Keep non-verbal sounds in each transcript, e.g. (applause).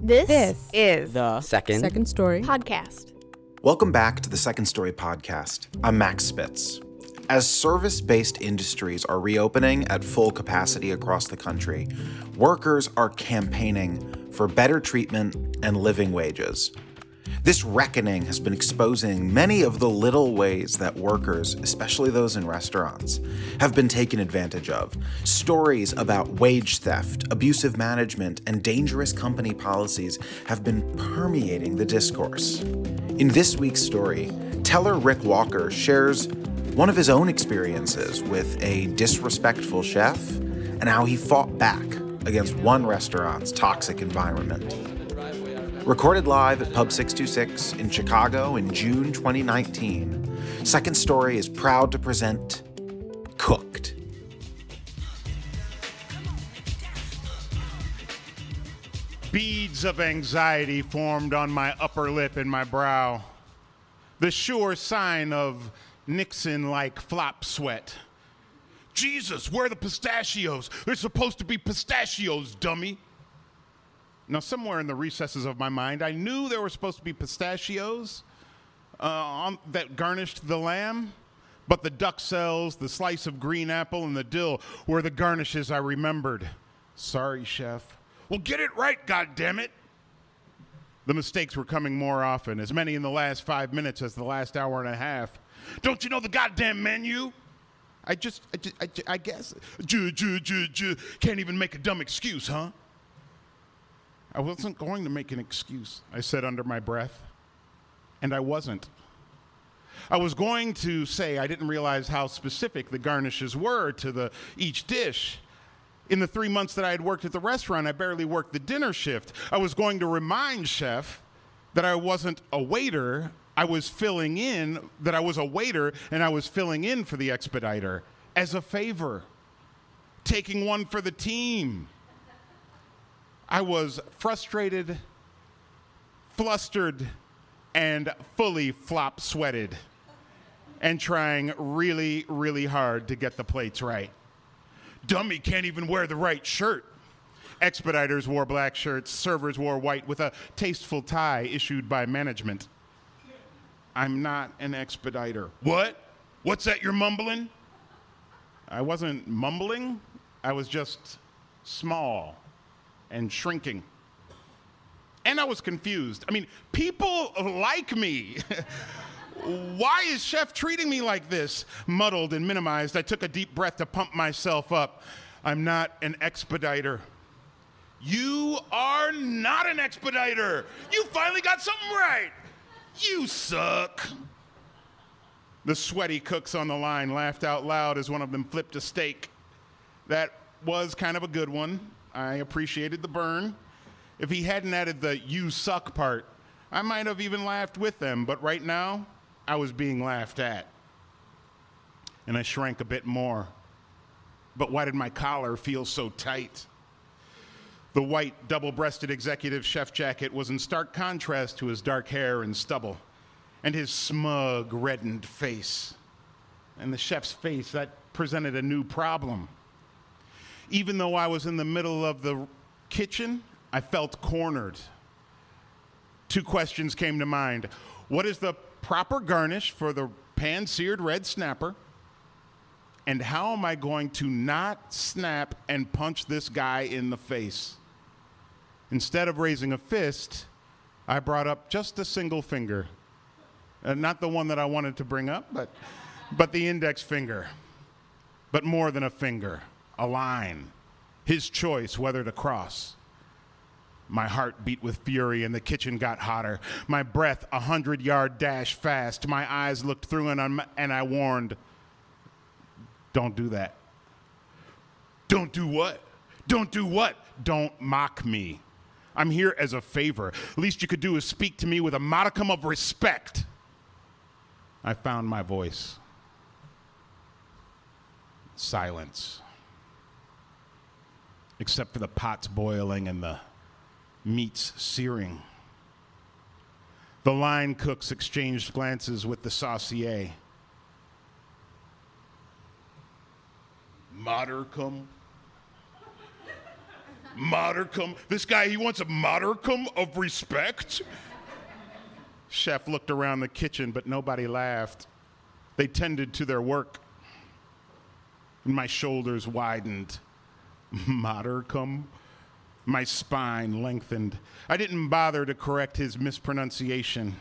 This, This is The Second. second story. podcast. Welcome back to the Second Story podcast. I'm Max Spitz. As service based industries are reopening at full capacity across the country, workers are campaigning for better treatment and living wages. This reckoning has been exposing many of the little ways that workers, especially those in restaurants, have been taken advantage of. Stories about wage theft, abusive management, and dangerous company policies have been permeating the discourse. In this week's story, teller Rick Walker shares one of his own experiences with a disrespectful chef and how he fought back against one restaurant's toxic environment. Recorded live at Pub 626 in Chicago in June 2019, Second Story is proud to present Cooked. Beads of anxiety formed on my upper lip and my brow. The sure sign of Nixon like flop sweat. Jesus, where are the pistachios? They're supposed to be pistachios, dummy. Now, somewhere in the recesses of my mind, I knew there were supposed to be pistachios uh, on, that garnished the lamb, but the duxelles, the slice of green apple, and the dill were the garnishes I remembered. Sorry, chef. Well, get it right, goddammit. The mistakes were coming more often, as many in the last five minutes as the last hour and a half. Don't you know the goddamn menu? I just, I, just, I, ju- I guess, ju, ju, ju, ju, can't even make a dumb excuse, huh? I wasn't going to make an excuse, I said under my breath. And I wasn't. I was going to say I didn't realize how specific the garnishes were to the each dish. In the three months that I had worked at the restaurant, I barely worked the dinner shift. I was going to remind Chef that I wasn't a waiter. I was filling in, that I was a waiter and I was filling in for the expediter as a favor, taking one for the team. I was frustrated, flustered, and fully flop sweated, and trying really, really hard to get the plates right. Dummy can't even wear the right shirt. Expediters wore black shirts, servers wore white with a tasteful tie issued by management. I'm not an expediter. What? What's that you're mumbling? I wasn't mumbling, I was just small and shrinking. And I was confused. I mean, people like me. (laughs) Why is Chef treating me like this? Muddled and minimized, I took a deep breath to pump myself up. I'm not an expediter. You are not an expediter. You finally got something right. You suck. The sweaty cooks on the line laughed out loud as one of them flipped a steak. That was kind of a good one. I appreciated the burn. If he hadn't added the you suck part, I might have even laughed with them, but right now, I was being laughed at. And I shrank a bit more. But why did my collar feel so tight? The white, double breasted executive chef jacket was in stark contrast to his dark hair and stubble, and his smug, reddened face. And the chef's face, that presented a new problem. Even though I was in the middle of the kitchen, I felt cornered. Two questions came to mind. What is the proper garnish for the pan seared red snapper? And how am I going to not snap and punch this guy in the face? Instead of raising a fist, I brought up just a single finger. Uh, not the one that I wanted to bring up, but, but the index finger. But more than a finger, a line. His choice whether to cross. My heart beat with fury and the kitchen got hotter. My breath a hundred yard dash fast. My eyes looked through and, I'm, and I warned, don't do that. Don't do what? Don't do what? Don't mock me. I'm here as a favor. Least you could do is speak to me with a modicum of respect. I found my voice. Silence. Except for the pots boiling and the meats searing. The line cooks exchanged glances with the saucier. Modicum? Modicum. This guy, he wants a modicum of respect. Chef looked around the kitchen, but nobody laughed. They tended to their work. And My shoulders widened. (laughs) Modicum? My spine lengthened. I didn't bother to correct his mispronunciation.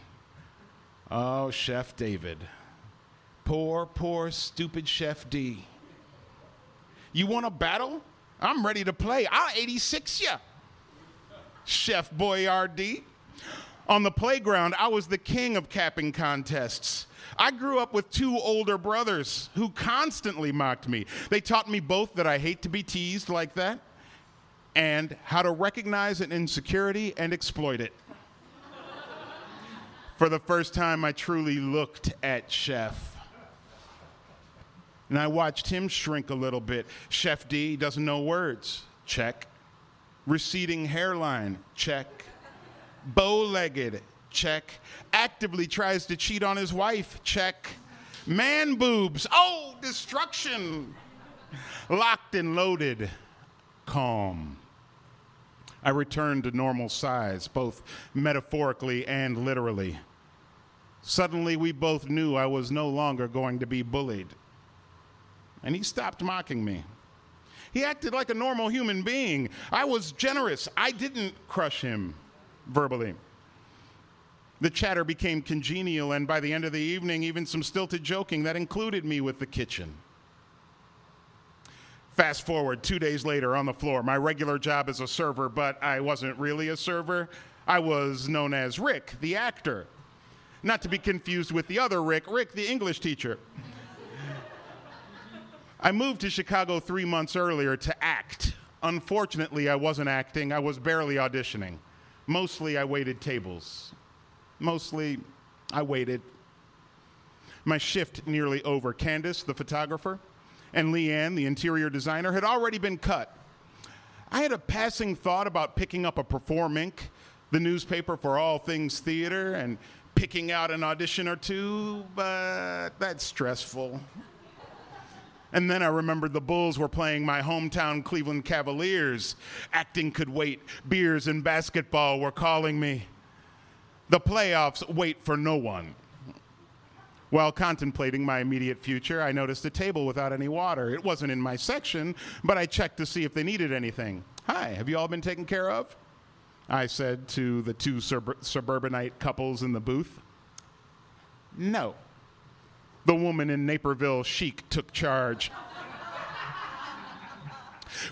Oh, Chef David. Poor, poor, stupid Chef D. You want a battle? I'm ready to play. I'll 86 ya. Chef Boyardee. On the playground, I was the king of capping contests. I grew up with two older brothers who constantly mocked me. They taught me both that I hate to be teased like that and how to recognize an insecurity and exploit it. For the first time, I truly looked at Chef. And I watched him shrink a little bit. Chef D doesn't know words. Check. Receding hairline. Check. Bow legged. Check. Actively tries to cheat on his wife. Check. Man boobs. Oh, destruction. Locked and loaded. Calm. I returned to normal size, both metaphorically and literally. Suddenly, we both knew I was no longer going to be bullied and he stopped mocking me. He acted like a normal human being. I was generous. I didn't crush him verbally. The chatter became congenial, and by the end of the evening, even some stilted joking that included me with the kitchen. Fast forward two days later on the floor, my regular job as a server, but I wasn't really a server. I was known as Rick, the actor. Not to be confused with the other Rick, Rick, the English teacher. I moved to Chicago three months earlier to act. Unfortunately, I wasn't acting, I was barely auditioning. Mostly, I waited tables. Mostly, I waited. My shift nearly over. Candace, the photographer, and Leanne, the interior designer, had already been cut. I had a passing thought about picking up a PerformInk, the newspaper for all things theater, and picking out an audition or two, but that's stressful. And then I remembered the Bulls were playing my hometown Cleveland Cavaliers. Acting could wait. Beers and basketball were calling me. The playoffs wait for no one. While contemplating my immediate future, I noticed a table without any water. It wasn't in my section, but I checked to see if they needed anything. Hi, have you all been taken care of? I said to the two suburbanite couples in the booth. No the woman in Naperville chic took charge.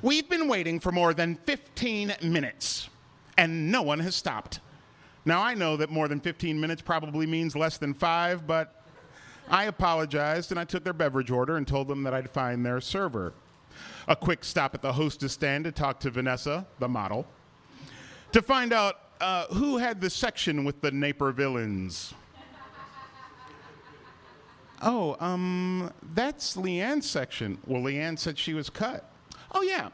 We've been waiting for more than 15 minutes, and no one has stopped. Now, I know that more than 15 minutes probably means less than five, but I apologized and I took their beverage order and told them that I'd find their server. A quick stop at the hostess stand to talk to Vanessa, the model, to find out uh, who had the section with the Napervillans. Oh, um, that's Leanne's section. Well, Leanne said she was cut. Oh, yeah.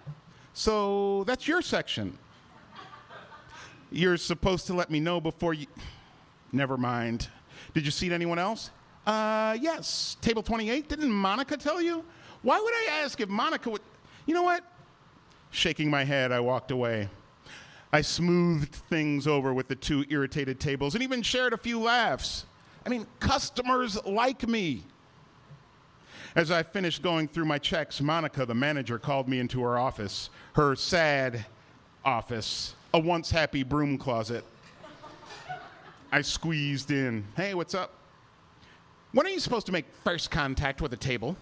So that's your section. You're supposed to let me know before you. Never mind. Did you see anyone else? Uh, yes. Table 28. Didn't Monica tell you? Why would I ask if Monica would. You know what? Shaking my head, I walked away. I smoothed things over with the two irritated tables and even shared a few laughs. I mean, customers like me. As I finished going through my checks, Monica, the manager, called me into her office, her sad office, a once happy broom closet. I squeezed in. Hey, what's up? When are you supposed to make first contact with a table?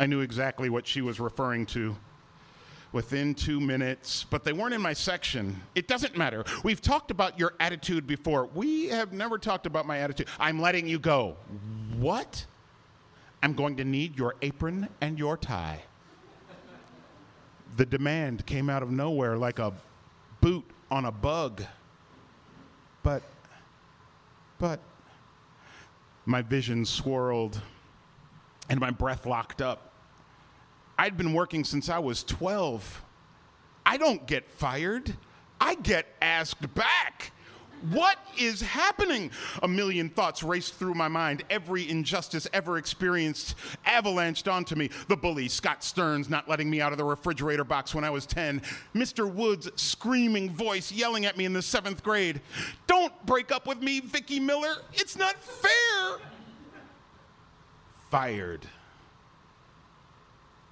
I knew exactly what she was referring to within two minutes, but they weren't in my section. It doesn't matter. We've talked about your attitude before. We have never talked about my attitude. I'm letting you go. What? I'm going to need your apron and your tie. The demand came out of nowhere like a boot on a bug. But, but, my vision swirled and my breath locked up. I'd been working since I was 12. I don't get fired, I get asked back. What is happening? A million thoughts raced through my mind. Every injustice ever experienced avalanched onto me. The bully, Scott Stearns, not letting me out of the refrigerator box when I was 10. Mr. Wood's screaming voice yelling at me in the seventh grade Don't break up with me, Vicky Miller. It's not fair. Fired.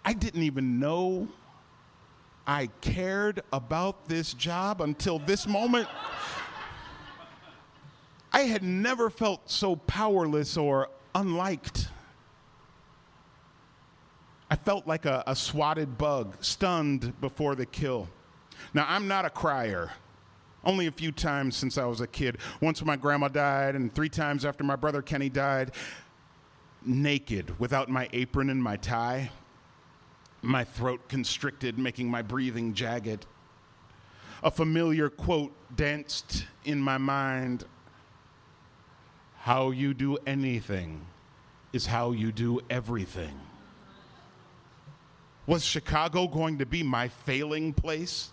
I didn't even know I cared about this job until this moment. I had never felt so powerless or unliked. I felt like a, a, swatted bug, stunned before the kill. Now, I'm not a crier. Only a few times since I was a kid. Once when my grandma died, and three times after my brother Kenny died. Naked, without my apron and my tie my throat constricted, making my breathing jagged. A familiar quote danced in my mind How you do anything is how you do everything. Was Chicago going to be my failing place?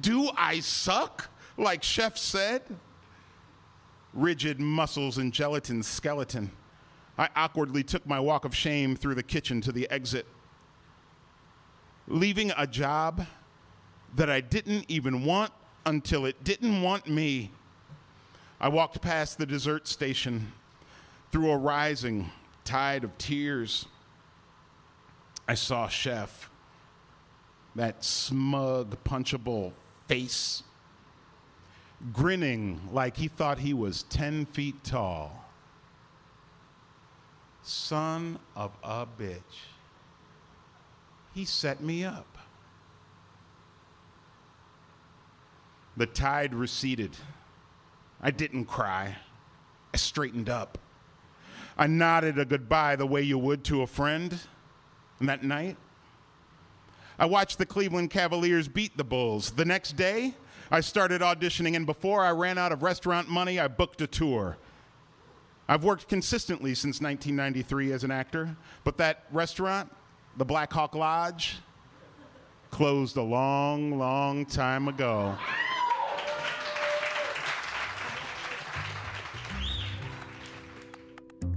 Do I suck, like Chef said? Rigid muscles and gelatin skeleton. I awkwardly took my walk of shame through the kitchen to the exit leaving a job that I didn't even want until it didn't want me. I walked past the dessert station through a rising tide of tears. I saw Chef, that smug, punchable face, grinning like he thought he was 10 feet tall. Son of a bitch. He set me up. The tide receded. I didn't cry. I straightened up. I nodded a goodbye the way you would to a friend. And that night, I watched the Cleveland Cavaliers beat the Bulls. The next day, I started auditioning, and before I ran out of restaurant money, I booked a tour. I've worked consistently since 1993 as an actor, but that restaurant, the Black Hawk Lodge closed a long, long time ago.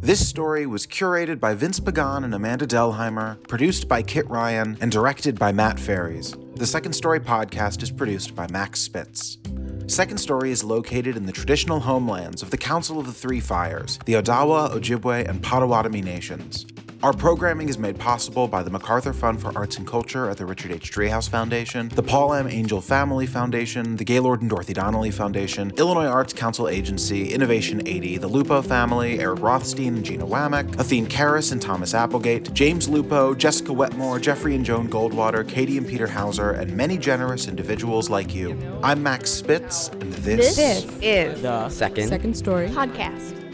This story was curated by Vince Pagan and Amanda Delheimer, produced by Kit Ryan, and directed by Matt Ferries. The Second Story podcast is produced by Max Spitz. Second Story is located in the traditional homelands of the Council of the Three Fires, the Odawa, Ojibwe, and Potawatomi nations. Our programming is made possible by the MacArthur Fund for Arts and Culture at the Richard H. Driehaus Foundation, the Paul M. Angell Family Foundation, the Gaylord and Dorothy Donnelley Foundation, Illinois Arts Council Agency, Innovation 80, the Lupo family, Eric Rothstein and Gina Wamick, Athene Karras and Thomas Applegate, James Lupo, Jessica Wetmore, Jeffrey and Joan Goldwater, Katie and Peter Hauser, and many generous individuals like you. I'm Max Spitz, and this, This is The second. Second Story podcast.